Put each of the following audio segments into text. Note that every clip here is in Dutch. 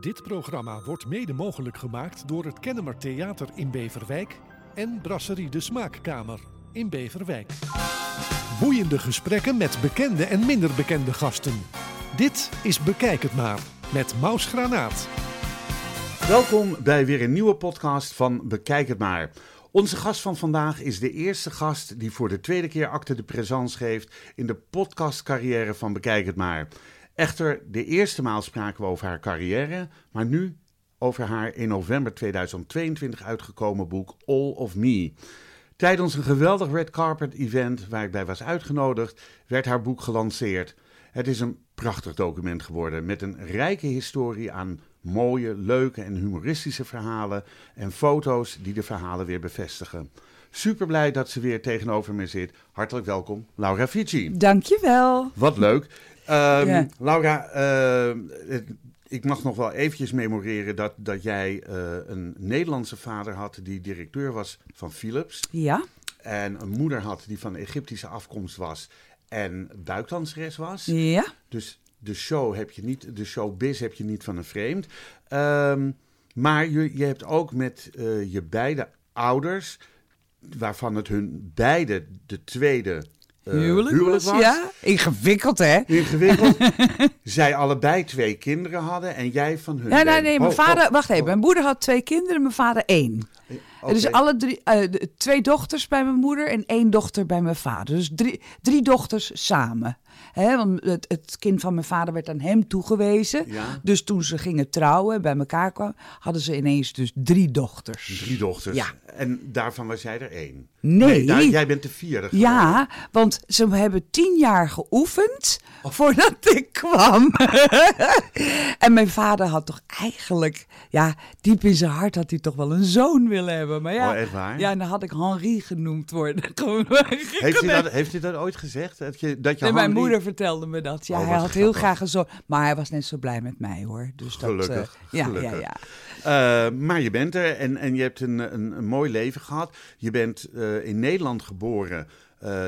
Dit programma wordt mede mogelijk gemaakt door het Kennemer Theater in Beverwijk en Brasserie de Smaakkamer in Beverwijk. Boeiende gesprekken met bekende en minder bekende gasten. Dit is Bekijk het maar met Maus Granaat. Welkom bij weer een nieuwe podcast van Bekijk het maar. Onze gast van vandaag is de eerste gast die voor de tweede keer acte de présence geeft in de podcastcarrière van Bekijk het maar. Echter, de eerste maal spraken we over haar carrière, maar nu over haar in november 2022 uitgekomen boek All of Me. Tijdens een geweldig red carpet event waar ik bij was uitgenodigd, werd haar boek gelanceerd. Het is een prachtig document geworden met een rijke historie aan mooie, leuke en humoristische verhalen en foto's die de verhalen weer bevestigen. Super blij dat ze weer tegenover me zit. Hartelijk welkom, Laura Fici. Dankjewel. Wat leuk. Ehm, Ja. Laura, eh, het- ik mag nog wel eventjes memoreren dat, dat jij eh, een Nederlandse vader had die directeur was van Philips. Ja, En een moeder had die van Egyptische afkomst was en buikdanseres was. ja. Dus de show heb je niet, de showbiz heb je niet van een vreemd. Ehm, maar je, je hebt ook met eh, je beide ouders, waarvan het hun beide de tweede eh, Huwelijk, was, Ja, ingewikkeld hè? Ingewikkeld. Zij allebei twee kinderen hadden en jij van hun. Nee, bent- nee, mijn Oh, vader, oh, wacht even, oh, mijn moeder had twee kinderen, mijn vader één. oké. Dus alle drie, eh, twee dochters bij mijn moeder en één dochter bij mijn vader. Dus drie, drie dochters samen. Hè, want het, het kind van mijn vader werd aan hem toegewezen. Ja. Dus toen ze gingen trouwen en bij elkaar kwamen, hadden ze ineens dus drie dochters. Drie dochters. Ja. En daarvan was jij er één. Nee. daar- jij bent de vierde. geworden. Ja, want ze hebben tien jaar geoefend Oh. voordat ik kwam. en mijn vader had toch eigenlijk, ja, diep in zijn hart had hij toch wel een zoon willen hebben. Maar ja, Oh, echt waar? ja en dan had ik Henri genoemd worden. Gewoon Heeft hij, dat, heeft hij dat ooit gezegd? Dat je, dat je Nee, moeder vertelde me dat. Ja, Oh, hij had heel graag een zoon. Maar hij was net zo blij met mij hoor. Dus dat, Gelukkig, eh, ja, gelukkig. ja, ja. Eh, maar je bent er en, en je hebt een, een, een mooi leven gehad. Je bent eh, in Nederland geboren.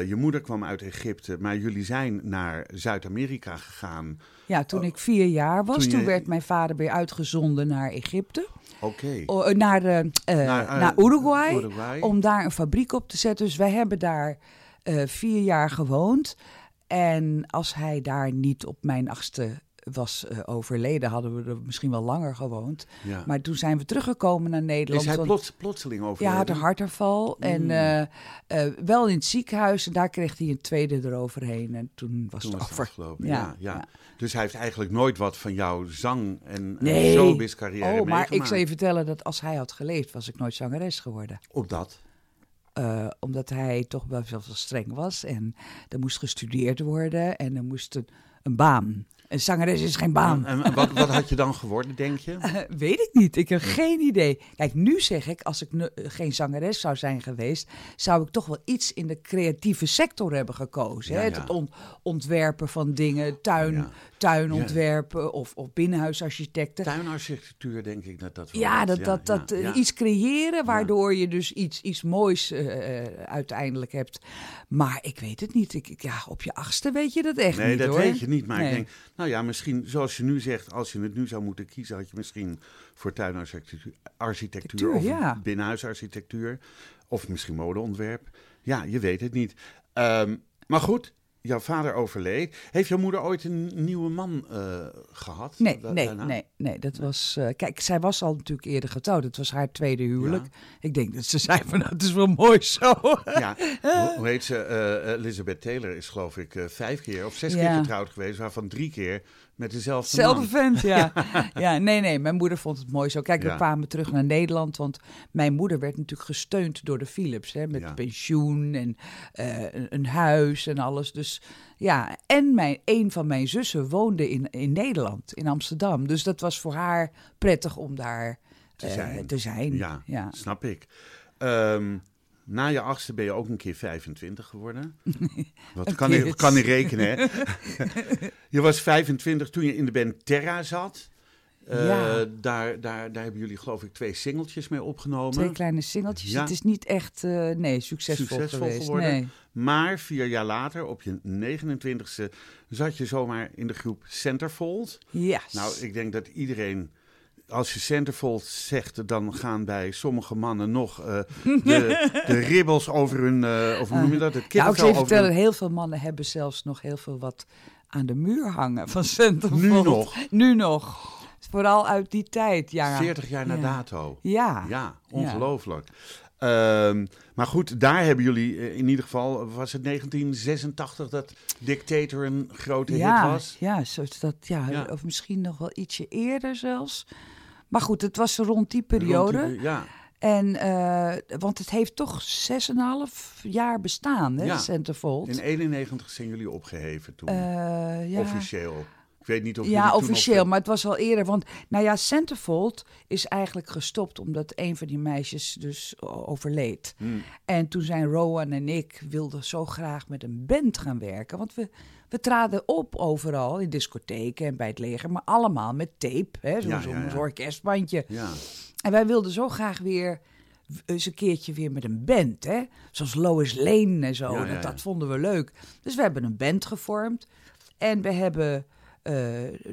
Je moeder kwam uit Egypte, maar jullie zijn naar Zuid-Amerika gegaan. Ja, toen ik vier jaar was, Toen toen, je- werd mijn vader weer uitgezonden naar Egypte. Oké. Naar, eh, Naar, naar Uruguay, Uruguay. Om daar een fabriek op te zetten. Dus wij hebben daar vier jaar gewoond. En als hij daar niet op mijn achtste was eh, overleden, hadden we er misschien wel langer gewoond. Ja. Maar toen zijn we teruggekomen naar Nederland. Is hij want- plots, plotseling ja, overleden? hij had een hartaanval. En Mm. eh, eh, wel in het ziekenhuis. En daar kreeg hij een tweede eroverheen. En toen was Toen het was afgelopen. Ja, Ja, ja, ja. Dus hij heeft eigenlijk nooit wat van jouw zang- en, Nee. showbiz-carrière Oh, maar ik zou je vertellen dat als hij had geleefd, was ik nooit zangeres geworden. Op dat. Eh, omdat hij toch wel veel streng was. En er moest gestudeerd worden. En er moest een, een baan. Een zangeres is geen baan. En, en wat, wat had je dan geworden, denk je? Eh, weet ik niet. Ik heb geen idee. Kijk, nu zeg ik, als ik eh, geen zangeres zou zijn geweest, zou ik toch wel iets in de creatieve sector hebben gekozen. Ja, hè? ja. Het on- ontwerpen van dingen, tuin, Ja. tuinontwerpen of, of binnenhuisarchitecten. Tuinarchitectuur, denk ik dat dat wel Ja, dat, dat, dat eh, iets creëren waardoor je dus iets, iets moois uiteindelijk hebt. Maar ik weet het niet. Ik, ja, op je achtste weet je dat echt Nee, niet dat hoor. weet je niet. Maar ik denk, nou ja, misschien zoals je nu zegt, als je het nu zou moeten kiezen, had je misschien voor tuinarchitectuur architectuur, of ja. binnenhuisarchitectuur. Of misschien modeontwerp. Ja, je weet het niet. Ehm, maar goed, jouw vader overleed. Heeft jouw moeder ooit een nieuwe man eh, gehad? Nee, Da- nee, daarna? nee, nee. Dat was. eh, kijk, zij was al natuurlijk eerder getrouwd. Het was haar tweede huwelijk. Ik denk dat ze zei van, nou, het is wel mooi zo. Ja, hoe, hoe heet ze? Eh, Elizabeth Taylor is geloof ik vijf keer of zes keer getrouwd geweest, waarvan drie keer met dezelfde Zelfde vent, ja. ja. Nee, nee, mijn moeder vond het mooi zo. Kijk, Ja. we kwamen terug naar Nederland, want mijn moeder werd natuurlijk gesteund door de Philips. Hè, met Ja. pensioen en eh, een, een huis en alles. Dus ja, en mijn, een van mijn zussen woonde in, in Nederland, in Amsterdam. Dus dat was voor haar prettig om daar Te eh, zijn. te zijn. Ja, ja. snap ik. Ehm, na je achtste ben je ook een keer 25 geworden. Wat kan, ik, kan ik rekenen, hè? je was 25 toen je in de band Terra zat. Eh, Ja. daar, daar, daar hebben jullie geloof ik twee singeltjes mee opgenomen. Twee kleine singeltjes. Ja. Het is niet echt eh, nee, succesvol, Succesvol geweest. geworden. Nee. Maar vier jaar later, op je 29ste, zat je zomaar in de groep Centerfold. Yes. Nou, ik denk dat iedereen als je centerfold zegt, dan gaan bij sommige mannen nog eh, de, de ribbels over hun, uh, of hoe noem je dat? Het Ja, je over vertellen, hun- heel veel mannen hebben zelfs nog heel veel wat aan de muur hangen van Centerfold. Nu nog, Nu nog. Vooral uit die tijd, ja. 40 jaar na Ja. dato. Ja. Ja, ongelooflijk. Ehm, maar goed, daar hebben jullie eh, in ieder geval, was het 1986 dat Dictator een grote ja, hit was? Ja, zo dat, ja, Ja. of misschien nog wel ietsje eerder zelfs. Maar goed, het was rond die Rond die- periode. ja, En, eh, want het heeft toch 6,5 jaar bestaan, hè, Ja. Centerfold. in 91 zijn jullie opgeheven toen, Eh, ja. officieel. Ik weet niet of Ja, officieel, maar het was al eerder. Want, nou ja, Centerfold is eigenlijk gestopt omdat een van die meisjes dus overleed. Hmm. En toen zijn Rowan en ik wilden zo graag met een band gaan werken. Want we, we traden op overal, in discotheken en bij het leger. Maar allemaal met tape, hè, zo'n Ja, orkestbandje. En wij wilden zo graag weer eens een keertje weer met een band, hè? Zoals Lois Lane en zo. Dat, vonden we leuk. Dus we hebben een band gevormd. En we hebben eh,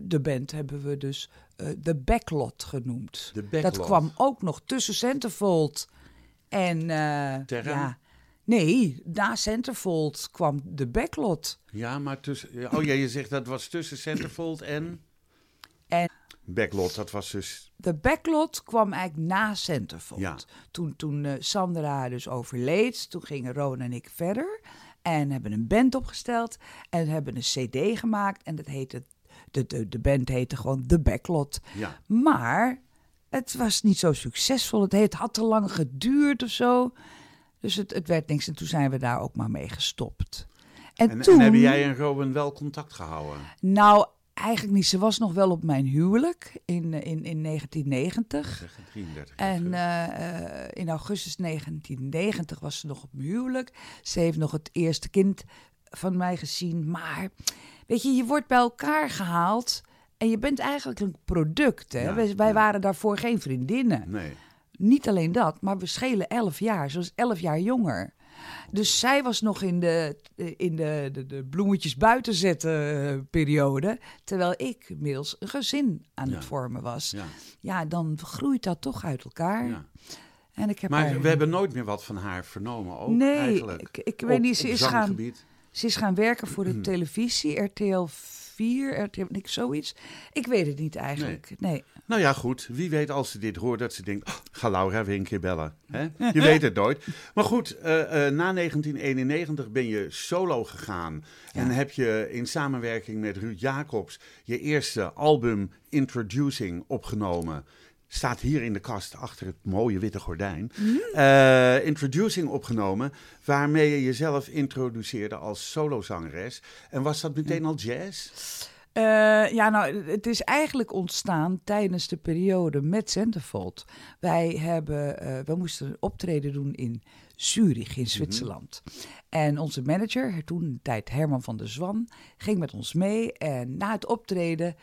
de band hebben we dus eh, de Backlot genoemd. de backlot. Dat kwam ook nog tussen Centerfold en eh, ja. Nee, na Centerfold kwam de Backlot. Ja, maar tussen... Oh ja, je zegt dat was tussen Centerfold en... En- Backlot, dat was dus... De backlot kwam eigenlijk na Centerfold. Ja. Toen, toen eh, Sandra dus overleed, toen gingen Ron en ik verder. En hebben een band opgesteld. En hebben een cd gemaakt. En dat heette, de, de, de band heette gewoon The Backlot. Ja, Maar het was niet zo succesvol. Het, het had te lang geduurd of zo. Dus het, het werd niks. En toen zijn we daar ook maar mee gestopt. En, en, toen... en hebben jij en Robin wel contact gehouden? Nou, eigenlijk niet. Ze was nog wel op mijn huwelijk in, in, in 1990. Zeg, 33 jaar En eh, eh, in augustus 1990 was ze nog op mijn huwelijk. Ze heeft nog het eerste kind van mij gezien. Maar weet je, je wordt bij elkaar gehaald. En je bent eigenlijk een product. Hè? Ja, wij wij ja. waren daarvoor geen vriendinnen. Nee. Niet alleen dat, maar we schelen elf jaar. Ze was elf jaar jonger. Dus zij was nog in de, in de, de, de bloemetjes buiten zetten periode. Terwijl ik inmiddels een gezin aan Ja. het vormen was. Ja, Ja, dan groeit dat toch uit elkaar. ja. En ik heb Maar haar- we hebben nooit meer wat van haar vernomen ook nee, eigenlijk. ik, ik Op- weet niet. Ze is, gaan, ze is gaan werken voor de televisie, RTL 4, RTL, niks zoiets. Ik weet het niet eigenlijk. Nee. Nou ja, goed. Wie weet als ze dit hoort dat ze denkt... "Oh, ga Laura weer een keer bellen. Hè? Je weet het nooit. Maar goed, eh, eh, na 1991 ben je solo gegaan. Ja. En heb je in samenwerking met Ruud Jacobs... je eerste album Introducing opgenomen. Staat hier in de kast achter het mooie witte gordijn. Eh, Introducing opgenomen, waarmee je jezelf introduceerde als solozangeres. En was dat meteen al jazz? Eh, ja, nou, het is eigenlijk ontstaan tijdens de periode met Centerfold. Wij hebben, eh, we moesten een optreden doen in Zurich in Zwitserland. En onze manager, toen de tijd Herman van der Zwan, ging met ons mee. En na het optreden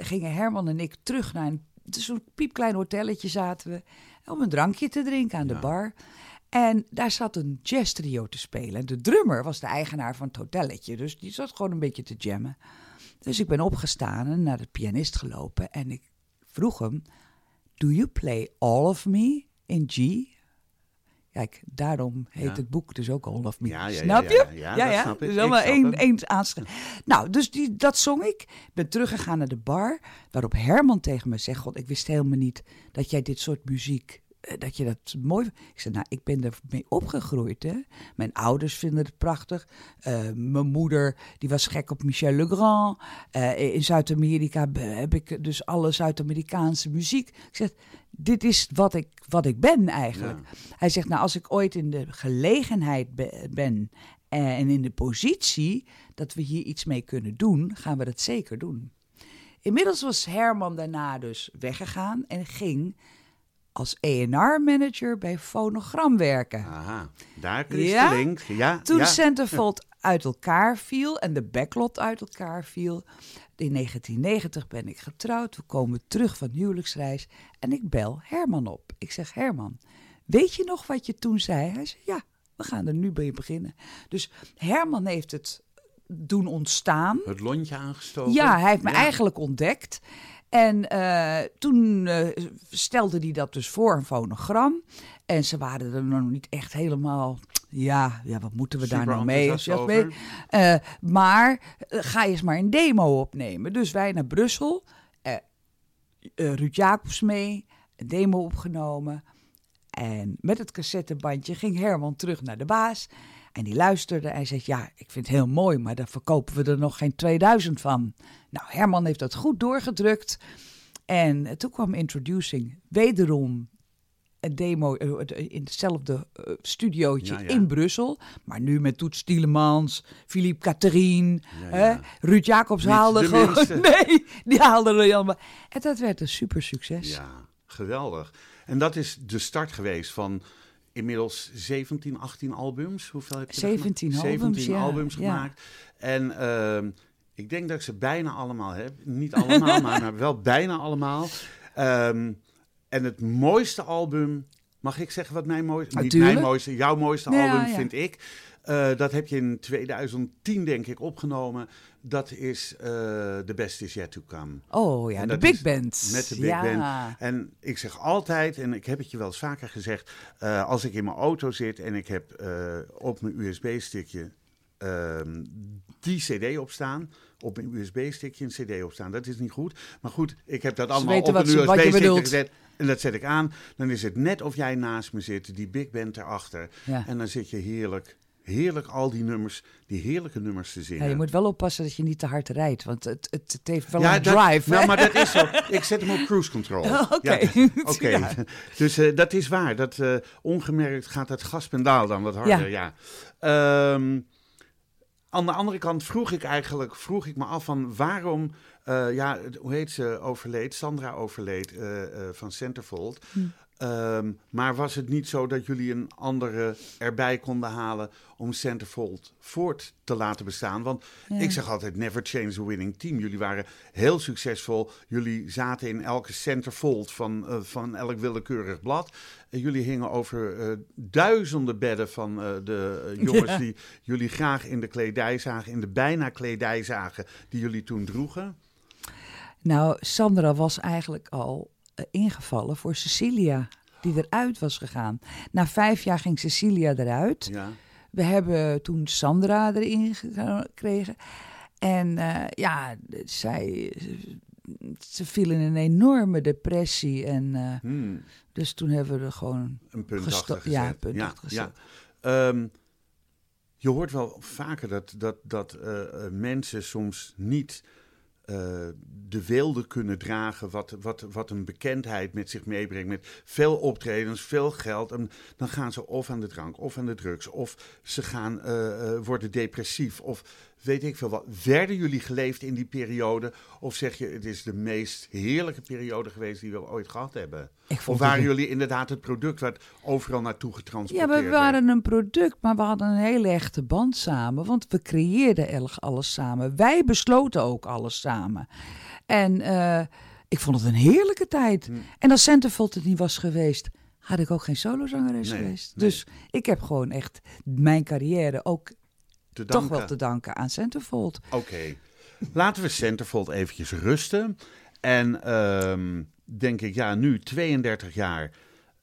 gingen Herman en ik terug naar een zo'n piepklein hotelletje zaten we om een drankje te drinken aan de Ja. bar. En daar zat een jazz trio te spelen. En de drummer was de eigenaar van het hotelletje, dus die zat gewoon een beetje te jammen. Dus ik ben opgestaan en naar de pianist gelopen en ik vroeg hem: Do you play all of me in G? Kijk, daarom heet Ja. het boek dus ook All of Me. Ja, ja, ja, snap ja, je? ja, dat snap ik. Dus allemaal één, één aanschrijven. Nou, dus die, dat zong ik. Ik ben teruggegaan naar de bar, waarop Herman tegen me zegt: God, ik wist helemaal niet dat jij dit soort muziek dat je dat mooi. Ik zei, nou, ik ben er mee opgegroeid. Hè? Mijn ouders vinden het prachtig. Eh, mijn moeder, die was gek op Michel Legrand. Eh, in Zuid-Amerika heb ik dus alle Zuid-Amerikaanse muziek. Ik zeg, dit is wat ik, wat ik ben eigenlijk. Hij zegt, nou, als ik ooit in de gelegenheid be- ben en in de positie dat we hier iets mee kunnen doen, gaan we dat zeker doen. Inmiddels was Herman daarna dus weggegaan en ging als A&R-manager bij Fonogram werken. Aha, daar is Ja? de link. Ja, Toen ja. Centerfold uit elkaar viel en de backlot uit elkaar viel. In 1990 ben ik getrouwd. We komen terug van huwelijksreis en ik bel Herman op. Ik zeg, Herman, weet je nog wat je toen zei? Hij zegt, ja, we gaan er nu bij beginnen. Dus Herman heeft het doen ontstaan. Het lontje aangestoken. Ja, hij heeft me Ja. eigenlijk ontdekt. En eh, toen eh, stelde hij dat dus voor een fonogram. En ze waren er nog niet echt helemaal. Ja, ja wat moeten we daar nou mee? Eh, maar ga eens maar een demo opnemen. Dus wij naar Brussel. Ruud Jacobs mee. Een demo opgenomen. En met het cassettebandje ging Herman terug naar de baas. En die luisterde en zei: Ja, ik vind het heel mooi, maar daar verkopen we er nog geen 2000 van. Nou, Herman heeft dat goed doorgedrukt. En eh, toen kwam Introducing wederom een demo eh, eh, in hetzelfde studiootje Ja, ja. in Brussel. Maar nu met Toets Tielemans, Philippe Catherine, Ja, hè, ja. Ruud Jacobs Niet haalde de gewoon... minste. Nee, die haalde er allemaal. En dat werd een super succes. Ja, geweldig. En dat is de start geweest van inmiddels 17, 18 albums. Hoeveel heb je er 17 gemaakt? albums, 17 ja, albums ja. gemaakt. En ehm, ik denk dat ik ze bijna allemaal heb. Niet allemaal, maar, maar wel bijna allemaal. Ehm, en het mooiste album, mag ik zeggen wat mijn mooiste? Niet mijn mooiste, jouw mooiste album ja. vind ik. Eh, dat heb je in 2010 denk ik opgenomen. Dat is eh The Best Is Yet To Come. Oh ja, de Big Band. met de Big ja. Band. En ik zeg altijd, en ik heb het je wel eens vaker gezegd, eh, als ik in mijn auto zit en ik heb op mijn USB-stickje ehm, die CD op staan. Op mijn USB-stickje een CD op staan. Dat is niet goed. Maar goed, ik heb dat allemaal op een USB-stickje gezet. En dat zet ik aan. Dan is het net of jij naast me zit, die Big Band erachter. Ja. En dan zit je heerlijk, heerlijk al die nummers, die heerlijke nummers te zingen. Ja, je moet wel oppassen dat je niet te hard rijdt, want het, het, het heeft wel Ja, een dat- drive. Nou, hè? maar dat is zo. Ik zet hem op cruise control. Oké. Ja, Oké, Ja. dus eh, dat is waar. Dat, eh, ongemerkt gaat het gaspendaal dan wat harder. Ja. Ehm, aan de andere kant vroeg ik eigenlijk vroeg ik me af van waarom, eh, ja, hoe heet ze, overleed, Sandra overleed eh, eh, van Centerfold. Hm. Ehm, maar was het niet zo dat jullie een andere erbij konden halen om Centerfold voort te laten bestaan? Want Ja. ik zeg altijd, never change a winning team. Jullie waren heel succesvol. Jullie zaten in elke centerfold van, eh, van elk willekeurig blad. En jullie hingen over eh, duizenden bedden van de jongens Ja. die jullie graag in de kledij zagen, in de bijna kledij zagen die jullie toen droegen. Nou, Sandra was eigenlijk al ingevallen voor Cecilia, die eruit was gegaan. Na vijf jaar ging Cecilia eruit. Ja. We hebben toen Sandra erin gekregen. En eh, ja, zij, ze viel in een enorme depressie. En eh, Hmm, dus toen hebben we er gewoon een punt Gesto- achter gezet. ja, een punt achter gezet. ja. Ehm, je hoort wel vaker dat, dat, dat eh, eh, mensen soms niet eh, de weelde kunnen dragen wat, wat, wat een bekendheid met zich meebrengt. Met veel optredens, veel geld. En dan gaan ze of aan de drank, of aan de drugs, of ze gaan eh, eh, worden depressief. Of weet ik veel wat. Werden jullie geleefd in die periode? Of zeg je, het is de meest heerlijke periode geweest die we ooit gehad hebben? Of waren het- jullie inderdaad het product wat overal naartoe Ja, getransporteerd we werd? waren een product, maar we hadden een hele echte band samen. Want we creëerden erg alles samen. Wij besloten ook alles samen. En eh, ik vond het een heerlijke tijd. Hm. En als Centerfold het niet was geweest, had ik ook geen solozangeres Nee, geweest. nee. Dus ik heb gewoon echt mijn carrière ook Te toch wel te danken aan Centerfold. Oké. Laten we Centerfold eventjes rusten. En ehm, denk ik, ja, nu 32 jaar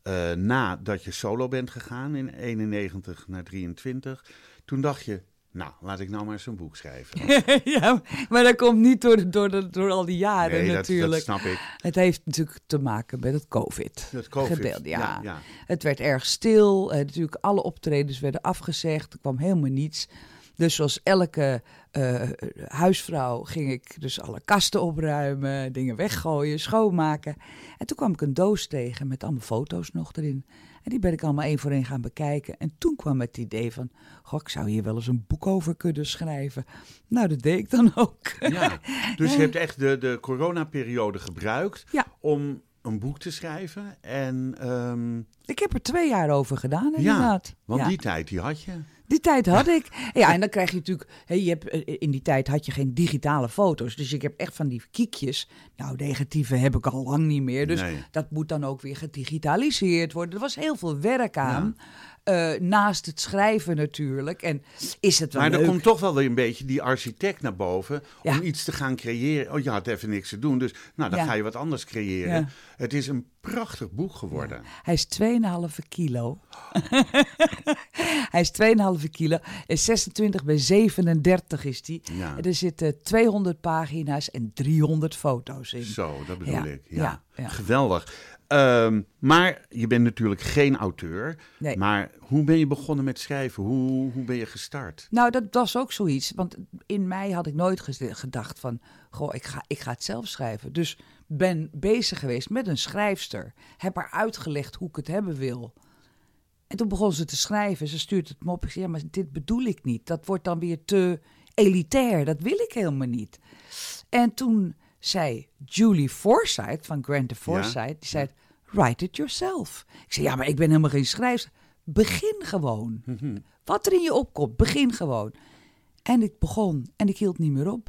eh nadat je solo bent gegaan, in 91 naar 23. Toen dacht je, nou, laat ik nou maar eens een boek schrijven. ja, maar dat komt niet door, door, de- door al die jaren Nee, dat, natuurlijk. dat snap ik. Het heeft natuurlijk te maken met het COVID. Het COVID. Ja, ja. Het werd erg stil. Eh, natuurlijk, alle optredens werden afgezegd. Er kwam helemaal niets. Dus zoals elke eh, huisvrouw ging ik dus alle kasten opruimen, dingen weggooien, schoonmaken. En toen kwam ik een doos tegen met allemaal foto's nog erin. En die ben ik allemaal één voor één gaan bekijken. En toen kwam het idee van, goh, ik zou hier wel eens een boek over kunnen schrijven. Nou, dat deed ik dan ook. Ja, dus je hebt echt de, de coronaperiode gebruikt Ja. om een boek te schrijven. En, ehm, Ik heb er twee jaar over gedaan, inderdaad. want Ja. die tijd, die had je. Die tijd had ik. Ja, en dan krijg je natuurlijk. Hè, je hebt, eh, in die tijd had je geen digitale foto's. Dus ik heb echt van die kiekjes. Nou, negatieve heb ik al lang niet meer. Dus Nee. dat moet dan ook weer gedigitaliseerd worden. Er was heel veel werk aan. Eh, naast het schrijven natuurlijk. En is het wel Maar er leuk? komt toch wel weer een beetje die architect naar boven om iets te gaan creëren. Oh, je had even niks te doen, dus nou, dan Ja. ga je wat anders creëren. Ja. Het is een prachtig boek geworden. Hij is 2,5 kilo. hij is 2,5 kilo. Is 26 bij 37 is die. Er zitten 200 pagina's en 300 foto's in. Zo, dat bedoel ik. Ja. Geweldig. Ehm, maar je bent natuurlijk geen auteur. Nee. Maar hoe ben je begonnen met schrijven? Hoe, hoe ben je gestart? Nou, dat was ook zoiets. Want in mij had ik nooit gedacht van... Goh, ik ga, ik ga het zelf schrijven. Dus ben bezig geweest met een schrijfster. Heb haar uitgelegd hoe ik het hebben wil. En toen begon ze te schrijven. Ze stuurt het me op. Ik zei, ja, maar dit bedoel ik niet. Dat wordt dan weer te elitair. Dat wil ik helemaal niet. En toen zei Julie Forsyth van Grant de Forsyth... die zei, write it yourself. Ik zei, ja, maar ik ben helemaal geen schrijfster. Begin gewoon. Wat er in je opkomt, begin gewoon. En ik begon en ik hield niet meer op.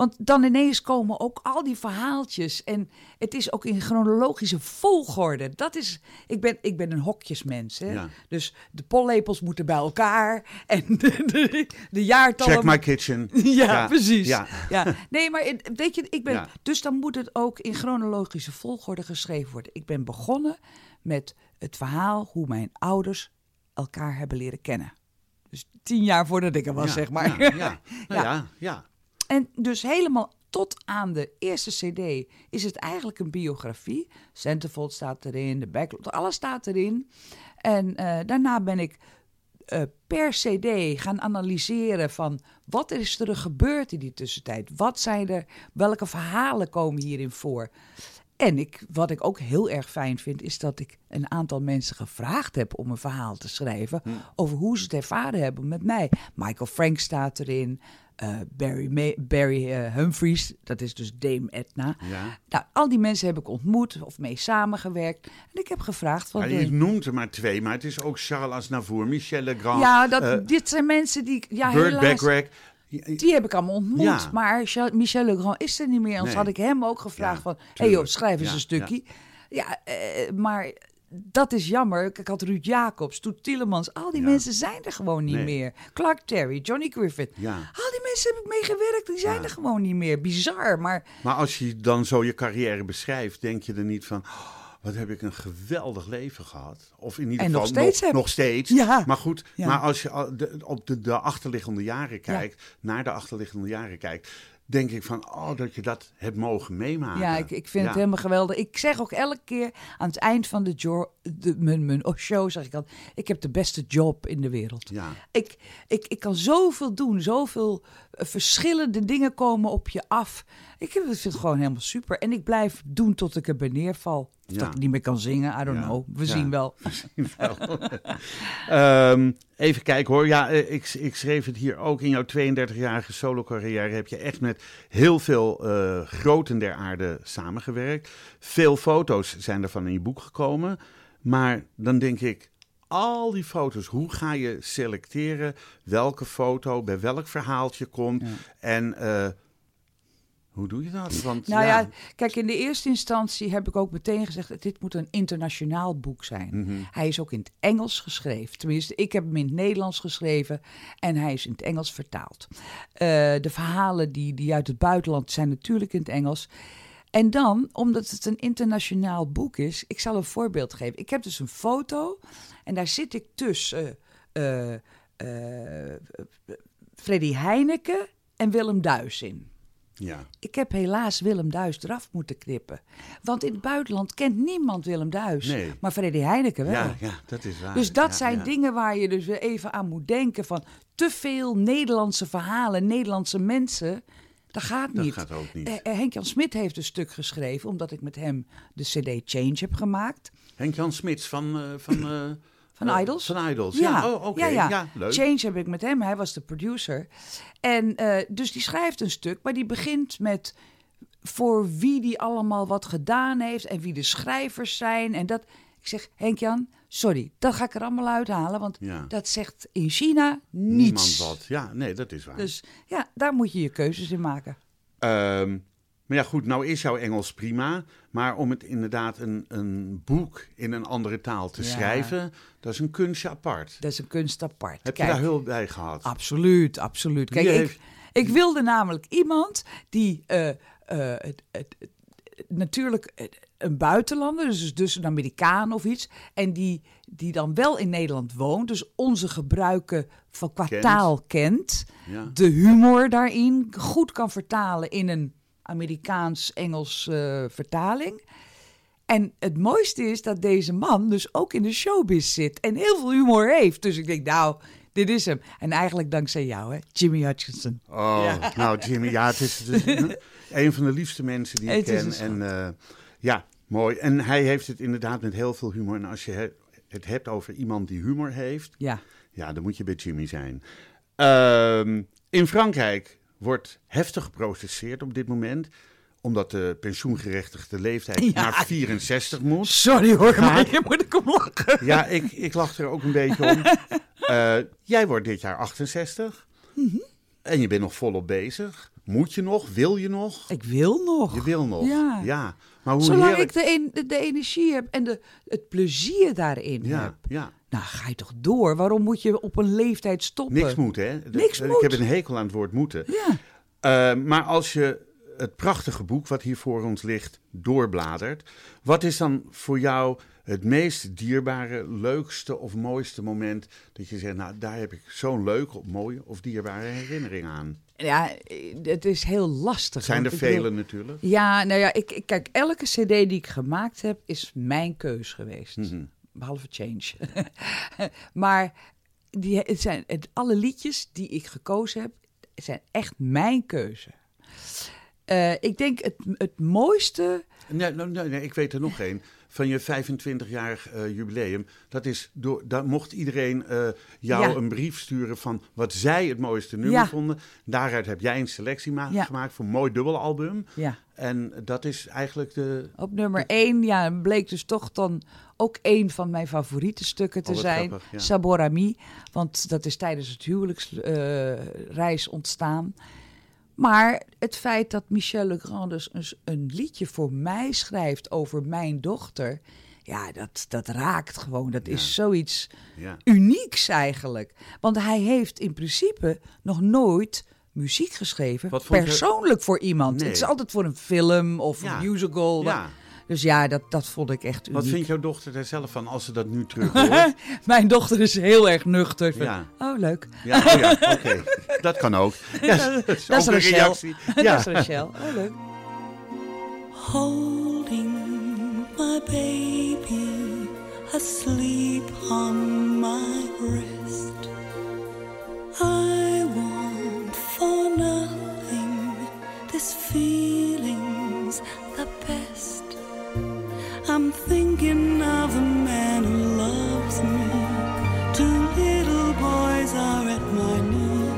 Want dan ineens komen ook al die verhaaltjes. En het is ook in chronologische volgorde. Dat is. Ik ben, ik ben een hokjesmens. Hè? Ja. Dus de pollepels moeten bij elkaar. En de, de, de jaartallen. Check my kitchen. Ja, precies. Ja. Ja. Nee, maar weet je, ik ben. Ja. Dus dan moet het ook in chronologische volgorde geschreven worden. Ik ben begonnen met het verhaal hoe mijn ouders elkaar hebben leren kennen. Dus tien jaar voordat ik er was, Ja, zeg maar. Ja, ja. Nou Ja. ja, ja. En dus helemaal tot aan de eerste CD is het eigenlijk een biografie. Centerfold staat erin, de backlog, alles staat erin. En eh, daarna ben ik eh, per CD gaan analyseren van wat is er gebeurd in die tussentijd? Wat zijn er, welke verhalen komen hierin voor? En ik, wat ik ook heel erg fijn vind, is dat ik een aantal mensen gevraagd heb om een verhaal te schrijven over hoe ze het ervaren hebben met mij. Michael Frank staat erin, eh, Barry, May- Barry eh, Humphries, dat is dus Dame Edna. Ja. Nou, al die mensen heb ik ontmoet of mee samengewerkt. En ik heb gevraagd van... Ja, je noemt er maar twee, maar het is ook Charles Aznavour, Michel Legrand, ja, dat, eh, dit zijn mensen die... ik- Ja, helaas. Ja, Die heb ik allemaal ontmoet. Ja. Maar Michel- Legrand is er niet meer. Anders Nee. had ik hem ook gevraagd van... Hé hey joh, schrijf eens een stukje. Ja, maar dat is jammer. Ik had Ruud Jacobs, Toet Tielemans. Al die Ja. mensen zijn er gewoon niet Nee. meer. Clark Terry, Johnny Griffith. Ja. Al die mensen heb ik meegewerkt. Die zijn Ja. er gewoon niet meer. Bizar, maar... Maar als je dan zo je carrière beschrijft, denk je er niet van... "Oh, wat heb ik een geweldig leven gehad. Of in ieder En geval nog steeds heb- nog steeds. Ja. Maar goed, maar als je op de, de achterliggende jaren kijkt, naar de achterliggende jaren kijkt, denk ik van, oh, dat je dat hebt mogen meemaken. Ja, ik, ik vind Ja. het helemaal geweldig. Ik zeg ook elke keer aan het eind van de, jo- de mijn, mijn show, zeg ik altijd, ik heb de beste job in de wereld. Ja. Ik, ik, ik kan zoveel doen, zoveel verschillende dingen komen op je af. Ik vind het gewoon helemaal super. En ik blijf doen tot ik er bij neerval. Of Ja. dat ik niet meer kan zingen, I don't Ja. know. We Ja. zien wel. Ehm, even kijken hoor. Ja, eh, ik, ik schreef het hier ook. In jouw 32-jarige solo-carrière heb je echt met heel veel eh groten der aarde samengewerkt. Veel foto's zijn ervan in je boek gekomen. Maar dan denk ik, al die foto's, hoe ga je selecteren welke foto bij welk verhaaltje komt? En eh, hoe doe je dat? Want, Nou ja. kijk, in de eerste instantie heb ik ook meteen gezegd... dat dit moet een internationaal boek zijn. Mhm. Hij is ook in het Engels geschreven. Tenminste, ik heb hem in het Nederlands geschreven... en hij is in het Engels vertaald. Eh, de verhalen die, die uit het buitenland zijn natuurlijk in het Engels... En dan, omdat het een internationaal boek is, ik zal een voorbeeld geven. Ik heb dus een foto en daar zit ik tussen eh, Freddy Heineken en Willem Duis in. Ja. Ik heb helaas Willem Duis eraf moeten knippen. Want in het buitenland kent niemand Willem Duis. Nee. Maar Freddy Heineken wel. Ja, ja, dat is waar. Dus dat Ja, zijn ja. dingen waar je dus even aan moet denken. Van te veel Nederlandse verhalen, Nederlandse mensen. Dat gaat Dat niet. gaat ook niet. Eh, eh, Henk-Jan Smit heeft een stuk geschreven, omdat ik met hem de CD Change heb gemaakt. Henk-Jan Smits van... eh, van Van eh, Idols? Van Idols, ja. Oh, oké. ja, Ja, leuk. Change heb ik met hem, hij was de producer. En eh, dus die schrijft een stuk, maar die begint met voor wie die allemaal wat gedaan heeft en wie de schrijvers zijn. En dat, ik zeg, Henk-Jan, Sorry, dat ga ik er allemaal uithalen, want Ja. dat zegt in China Niemand niets. wat. Ja, nee, dat is waar. Dus ja, daar moet je je keuzes in maken. Ehm, maar ja, goed, nou is jouw Engels prima. Maar om het inderdaad een, een boek in een andere taal te Ja. schrijven, dat is een kunstje apart. Dat is een kunst apart. Heb Kijk, je daar hulp bij gehad? Absoluut, absoluut. Kijk, ik, ik wilde namelijk iemand die het, het, het- natuurlijk een buitenlander, dus, dus een Amerikaan of iets, en die, die dan wel in Nederland woont, dus onze gebruiken van qua Kent. taal kent, Ja. de humor daarin goed kan vertalen in een Amerikaans-Engels eh, vertaling. En het mooiste is dat deze man dus ook in de showbiz zit en heel veel humor heeft. Dus ik denk, nou, dit is hem. En eigenlijk dankzij jou, hè, Jimmy Hutchinson. Oh, nou Jimmy, ja, het is, het is een van de liefste mensen die ik ken. En eh, ja, mooi. En hij heeft het inderdaad met heel veel humor. En als je he- het hebt over iemand die humor heeft, Ja, ja, dan moet je bij Jimmy zijn. Ehm, in Frankrijk wordt heftig geprotesteerd op dit moment, omdat de pensioengerechtigde leeftijd Ja. naar 64 moet. sorry hoor, maar hier moet ik om lachen. Ja, ik, ik lach er ook een beetje om. Eh, jij wordt dit jaar 68 Mhm. en je bent nog volop bezig. Moet je nog? Wil je nog? Ik wil nog. Je wil nog. Ja. Maar hoe Zolang heerlijk... ik de, en- de, de energie heb en de, het plezier daarin Ja, heb. ja. Nou, ga je toch door? Waarom moet je op een leeftijd stoppen? Niks moet, hè? De- Niks ik moet. heb een hekel aan het woord moeten. Ja, Eh, maar als je het prachtige boek wat hier voor ons ligt doorbladert, wat is dan voor jou het meest dierbare, leukste of mooiste moment dat je zegt, nou daar heb ik zo'n leuke, mooie of dierbare herinnering aan? ja, het is heel lastig. Zijn er vele natuurlijk. Ja, nou ja, ik, ik, kijk, elke cd die ik gemaakt heb, is mijn keus geweest. Mhm. Behalve Change. maar die, het zijn, het, alle liedjes die ik gekozen heb, zijn echt mijn keuze. Eh, ik denk het, het mooiste... Nee, nee, nee, nee, ik weet er nog één. Van je 25-jarig eh, jubileum. Dat is door, daar mocht iedereen eh, jou Ja. een brief sturen van wat zij het mooiste nummer Ja. vonden. Daaruit heb jij een selectie Ja. gemaakt voor een mooi dubbelalbum. Ja, En dat is eigenlijk de. op nummer één ja, bleek dus toch dan ook een van mijn favoriete stukken te Oh, zijn. grappig, ja. Sabor Ami, want dat is tijdens het huwelijksreis ontstaan. Maar het feit dat Michel Legrand dus een, een liedje voor mij schrijft over mijn dochter... Ja, dat, dat raakt gewoon. Dat is zoiets Ja. unieks eigenlijk. Want hij heeft in principe nog nooit muziek geschreven. Wat vond je- persoonlijk voor iemand. Nee. Het is altijd voor een film of Ja. een musical. Ja. Dus ja, dat, dat vond ik echt uniek. Wat vindt jouw dochter daar zelf van als ze dat nu terug hoort? Mijn dochter is heel erg nuchter. Van, Ja. Oh, leuk. ja, oh ja oké. Dat kan ook. Ja, dat is Dat is een Rachel. reactie. Dat Ja. is Rachel. Oh, leuk. holding my baby asleep on my breast. I for nothing, this feeling's the best. I'm thinking of the man who loves me. Two little boys are at my knee.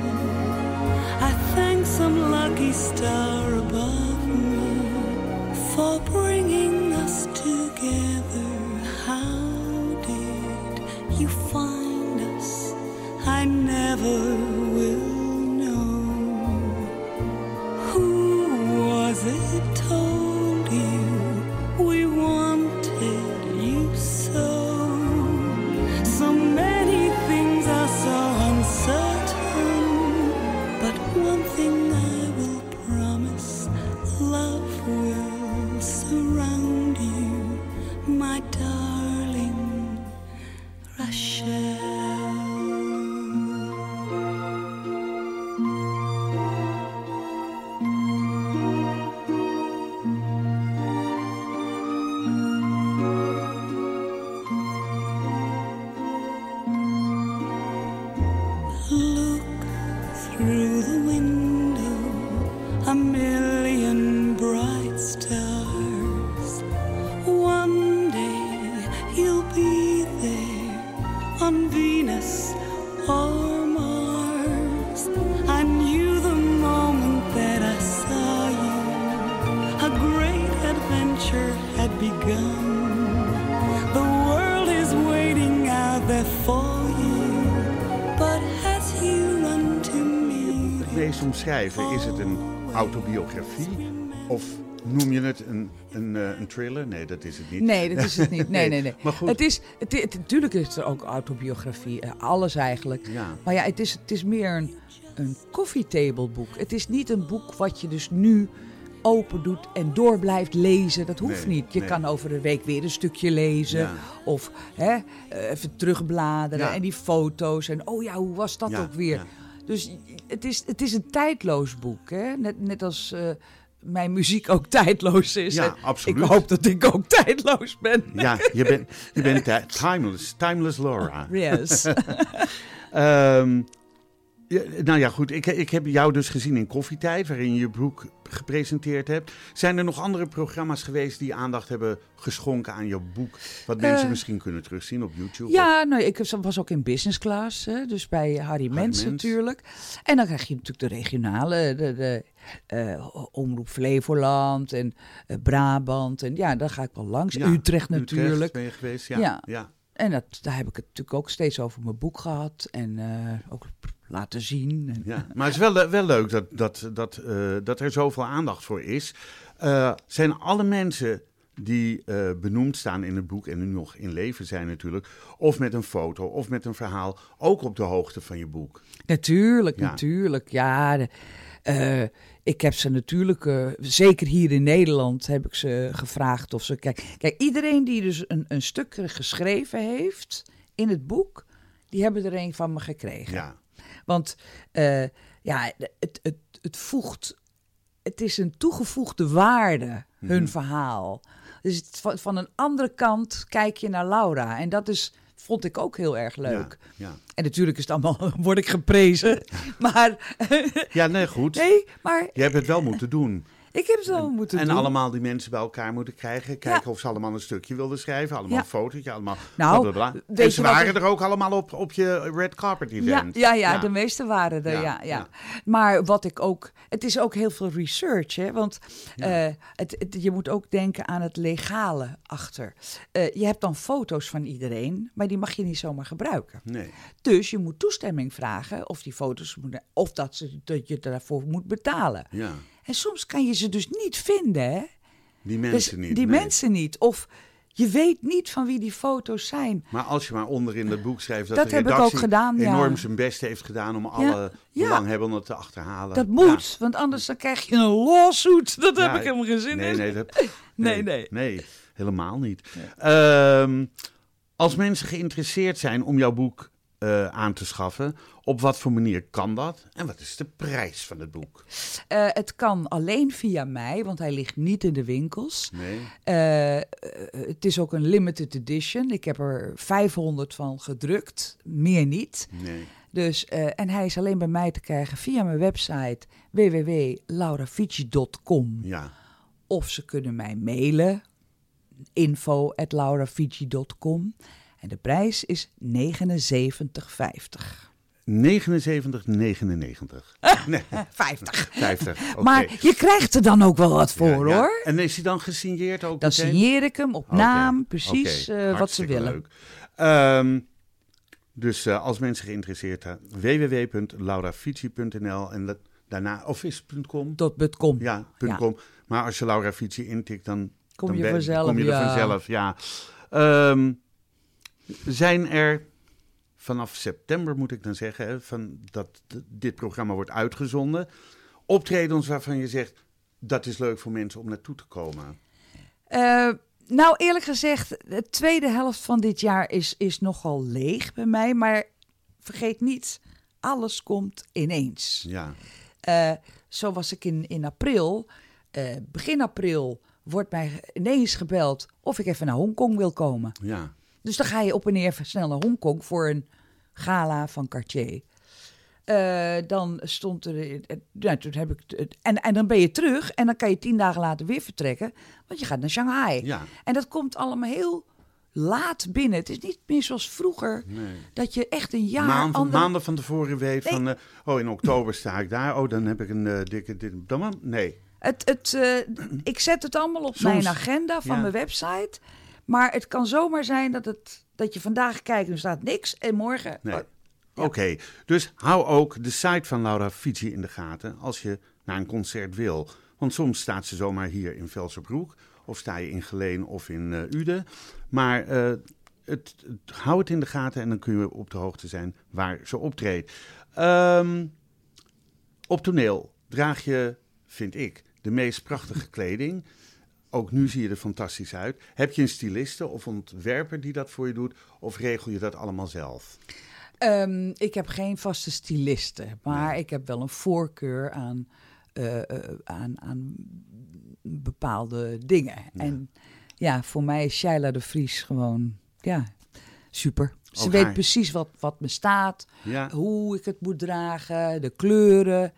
I thank some lucky star above me for bringing us together. How did you find us? I never meest omschrijven, is het een autobiografie of noem je het een, een, eh, een thriller? Nee, dat is het niet. Nee, dat is het niet. Nee, nee, nee. Maar goed. Het is, het, het- natuurlijk is er ook autobiografie, eh, alles eigenlijk. Ja. Maar ja, het is, het is meer een, een coffee table boek. Het is niet een boek wat je dus nu open doet en door blijft lezen. Dat hoeft Nee, niet. Je nee. kan over een week weer een stukje lezen. Ja. Of hè, eh, even terugbladeren Ja. en die foto's. En oh ja, hoe was dat Ja, ook weer? Dus het is, het is een tijdloos boek. Hè? Net, net als eh, mijn muziek ook tijdloos is. Ja, absoluut. Ik hoop dat ik ook tijdloos ben. Ja, je bent, je bent timeless, timeless Laura. Yes. Ehm, ja, nou ja, goed. Ik, ik heb jou dus gezien in Koffietijd, waarin je je boek gepresenteerd hebt. Zijn er nog andere programma's geweest die aandacht hebben geschonken aan jouw boek? Wat mensen Eh, misschien kunnen terugzien op YouTube? Of- Ja, nou, ik was ook in business class, hè, dus bij Harry Mens Mens. natuurlijk. En dan krijg je natuurlijk de regionale, de, de eh, Omroep Flevoland en eh, Brabant. En ja, daar ga ik wel langs. Ja, Utrecht natuurlijk. ben je geweest, ja. Ja. ja. En dat, daar heb ik het natuurlijk ook steeds over mijn boek gehad. En eh, ook laten zien. En, Ja, maar het is wel, wel leuk dat, dat, dat, eh, dat er zoveel aandacht voor is. Eh, zijn alle mensen die benoemd staan in het boek en nu nog in leven zijn natuurlijk, of met een foto of met een verhaal, ook op de hoogte van je boek? Natuurlijk, Ja. natuurlijk. Ja, de- ik heb ze natuurlijk, eh, zeker hier in Nederland, heb ik ze gevraagd of ze. Kijk, kijk iedereen die dus een, een stuk geschreven heeft in het boek, die hebben er een van me gekregen. Ja, Want eh, ja, het, het, het voegt. Het is een toegevoegde waarde, hun verhaal. Dus het, van, van een andere kant kijk je naar Laura. En dat is, vond ik ook heel erg leuk. Ja, ja. En natuurlijk is het allemaal, word ik geprezen. Maar, ja nee, goed. nee, maar Je hebt het wel moeten doen. Ik heb het wel moeten en doen. allemaal die mensen bij elkaar moeten krijgen. Kijken Ja. of ze allemaal een stukje wilden schrijven. Allemaal Ja. een fotootje, allemaal Nou, En ze waren er ook allemaal op, op je red carpet Ja, event. ja, ja, de meeste waren er, Ja, ja, ja, ja. Maar wat ik ook... Het is ook heel veel research, hè. Want eh, het, het- je moet ook denken aan het legale achter. Eh, je hebt dan foto's van iedereen, maar die mag je niet zomaar gebruiken. Nee. Dus je moet toestemming vragen of die foto's moeten... Of dat, ze, dat je daarvoor moet betalen. Ja, En soms kan je ze dus niet vinden, hè. die Dus mensen niet. die nee. mensen niet. Of je weet niet van wie die foto's zijn. Maar als je maar onder in het boek schrijft dat, Dat de heb ik redactie ook gedaan, ja. enorm zijn best heeft gedaan om alle ja. belanghebbenden te achterhalen. Dat moet, want anders dan krijg je een lawsuit. Dat heb ik helemaal geen zin nee, in. Nee, dat, Nee, nee. Nee, helemaal niet. Ehm, als mensen geïnteresseerd zijn om jouw boek eh, aan te schaffen, op wat voor manier kan dat? En wat is de prijs van het boek? Eh, het kan alleen via mij, want hij ligt niet in de winkels. Nee. Eh, het is ook een limited edition. Ik heb er 500 van gedrukt, meer niet. Nee. Dus, en hij is alleen bij mij te krijgen via mijn website www.laurafici.com. Ja. Of ze kunnen mij mailen info.laurafici.com. En de prijs is 79,50. 79, 99. Nee, 50. 50. Oké. Maar je krijgt er dan ook wel wat voor, Ja, ja. hoor. En is hij dan gesigneerd ook Dan meteen? signeer ik hem op naam, precies eh, wat ze willen. leuk. Ehm, dus eh, als mensen geïnteresseerd zijn, www.laurafici.nl en dat, daarna, of is het .com? Tot .com. Ja, Ja. .com. Maar als je Laura Fici intikt, dan, Kom dan je ben- vanzelf, kom je er vanzelf. Ja. Ehm, zijn er vanaf september, moet ik dan zeggen, van dat dit programma wordt uitgezonden, optredens waarvan je zegt, dat is leuk voor mensen om naartoe te komen? Eh, nou, eerlijk gezegd, de tweede helft van dit jaar is, is nogal leeg bij mij. Maar vergeet niet, alles komt ineens. Ja, Eh, zo was ik in, in april. eh, begin april wordt mij ineens gebeld of ik even naar Hongkong wil komen. ja. Dus dan ga je op en neer snel naar Hongkong voor een gala van Cartier. Eh, dan stond er. eh, ja, toen heb ik het, en, en dan ben je terug en dan kan je tien dagen later weer vertrekken, want je gaat naar Shanghai. Ja. En dat komt allemaal heel laat binnen. Het is niet meer zoals vroeger, Nee. dat je echt een jaar. Maanden, ander- maanden van tevoren weet Nee. van, eh, oh in oktober sta ik daar, oh dan heb ik een eh, dikke, dit, dan, nee. Het, het, eh, ik zet het allemaal op Soms- mijn agenda van ja. mijn website. Maar het kan zomaar zijn dat het, dat je vandaag kijkt en er staat niks en morgen... Nee. Oh, Oké, dus hou ook de site van Laura Fici in de gaten als je naar een concert wil. Want soms staat ze zomaar hier in Velserbroek, of sta je in Geleen of in eh Uden. Maar eh, het, het, hou het in de gaten en dan kun je op de hoogte zijn waar ze optreedt. Ehm, op toneel draag je, vind ik, de meest prachtige kleding. Ook nu zie je er fantastisch uit. Heb je een styliste of ontwerper die dat voor je doet? Of regel je dat allemaal zelf? Ehm, ik heb geen vaste styliste, maar ik heb wel een voorkeur aan, eh, eh, aan, aan bepaalde dingen. En ja, voor mij is Shaila de Vries gewoon, ja, super. Ze Ook weet haar- precies wat, wat me staat, Ja. hoe ik het moet dragen, de kleuren.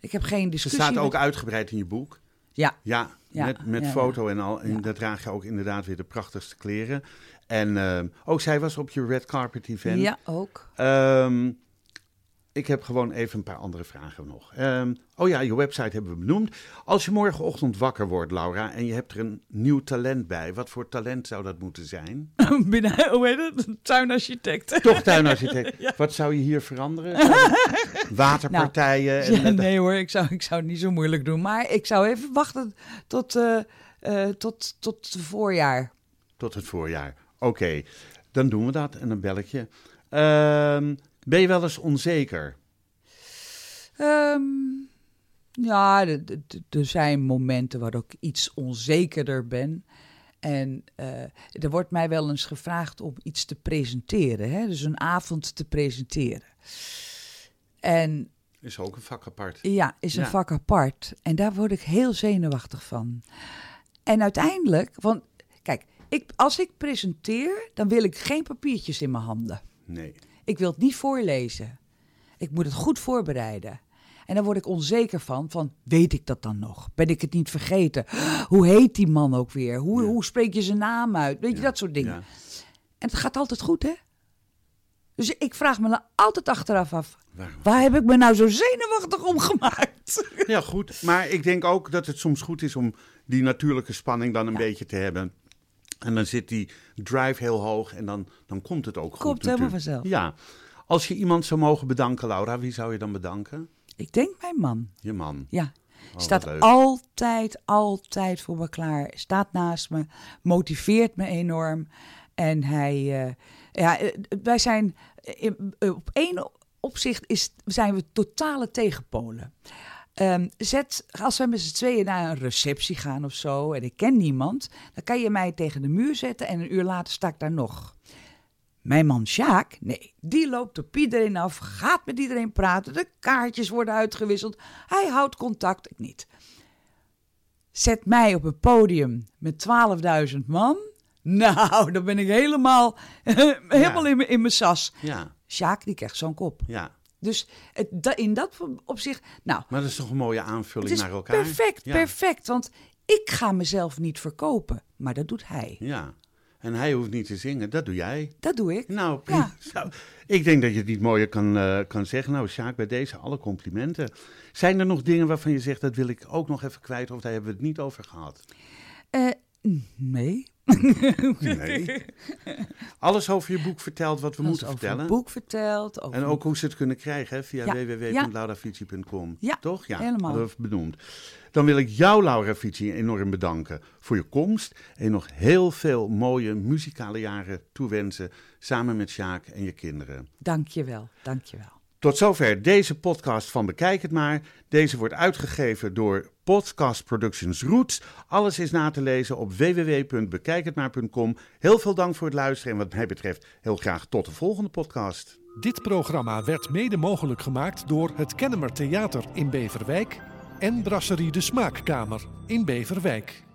Ik heb geen Ze staat met- ook uitgebreid in je boek. Ja, Ja, Ja, met, met ja, foto en al. En daar draag je ook inderdaad weer de prachtigste kleren. En eh, ook zij was op je red carpet event. ja, ook. Ehm, ik heb gewoon even een paar andere vragen nog. Ehm, oh ja, je website hebben we benoemd. Als je morgenochtend wakker wordt, Laura, en je hebt er een nieuw talent bij. Wat voor talent zou dat moeten zijn? Binnen, hoe heet het? Tuinarchitect. Toch tuinarchitect. Wat zou je hier veranderen? Waterpartijen. en, Ja, en- nee hoor, ik zou, ik zou het niet zo moeilijk doen. Maar ik zou even wachten tot, eh, eh, tot, tot het voorjaar. Tot het voorjaar. Oké, dan doen we dat en dan bel ik je. Ehm, ben je wel eens onzeker? Ehm, ja, er zijn momenten waar ik iets onzekerder ben. En eh, er wordt mij wel eens gevraagd om iets te presenteren. Hè? Dus een avond te presenteren. En Is ook een vak apart. Ja, is een Ja. vak apart. En daar word ik heel zenuwachtig van. En uiteindelijk, want kijk, ik, als ik presenteer, dan wil ik geen papiertjes in mijn handen. Nee. Ik wil het niet voorlezen. Ik moet het goed voorbereiden. En dan word ik onzeker van, van weet ik dat dan nog? Ben ik het niet vergeten? Hoe heet die man ook weer? Hoe, Ja. hoe spreek je zijn naam uit? Weet je, Ja, dat soort dingen. ja. En het gaat altijd goed, hè? Dus ik vraag me dan altijd achteraf af, Waarom? waar heb ik me nou zo zenuwachtig om gemaakt? Ja, goed. Maar ik denk ook dat het soms goed is om die natuurlijke spanning dan een beetje te hebben. En dan zit die drive heel hoog en dan, dan komt het ook goed. Komt helemaal vanzelf. Ja. Als je iemand zou mogen bedanken, Laura, wie zou je dan bedanken? Ik denk mijn man. Je man. Ja. wat Staat altijd, altijd voor me klaar. Staat naast me. Motiveert me enorm. En hij. eh, ja, eh, wij zijn. in- eh, op één opzicht is, zijn we totale tegenpolen. Ehm, zet, als wij met z'n tweeën naar een receptie gaan of zo. en ik ken niemand. dan kan je mij tegen de muur zetten. en een uur later sta ik daar nog. Mijn man Sjaak, nee, die loopt op iedereen af, gaat met iedereen praten, de kaartjes worden uitgewisseld, hij houdt contact, ik niet. Zet mij op een podium met 12.000 man, nou, dan ben ik helemaal, helemaal in, mijn- in mijn sas. Ja, Sjaak, die krijgt zo'n kop. ja. Dus het, in dat opzicht, nou, Maar dat is toch een mooie aanvulling het is naar elkaar? perfect, ja. perfect, want ik ga mezelf niet verkopen, maar dat doet hij. Ja. En hij hoeft niet te zingen, dat doe jij. Dat doe ik. Nou, Ja. ik denk dat je het niet mooier kan, eh, kan zeggen. Nou, Sjaak, bij deze alle complimenten. Zijn er nog dingen waarvan je zegt, dat wil ik ook nog even kwijt, of daar hebben we het niet over gehad? Eh, nee. Nee. Alles over je boek verteld wat we Alles moeten over vertellen. het boek verteld. Over En ook hoe ze het kunnen krijgen hè, via Ja, www.laurafici.com. Ja, Toch? Ja, helemaal. we benoemd. Dan wil ik jou, Laura Fici, enorm bedanken voor je komst. En nog heel veel mooie muzikale jaren toewensen. Samen met Sjaak en je kinderen. Dank je wel, dank je wel. Tot zover deze podcast van Bekijk het maar. Deze wordt uitgegeven door Podcast Productions Roots. Alles is na te lezen op www.bekijkhetmaar.com. Heel veel dank voor het luisteren en wat mij betreft heel graag tot de volgende podcast. Dit programma werd mede mogelijk gemaakt door het Kennemer Theater in Beverwijk en Brasserie de Smaakkamer in Beverwijk.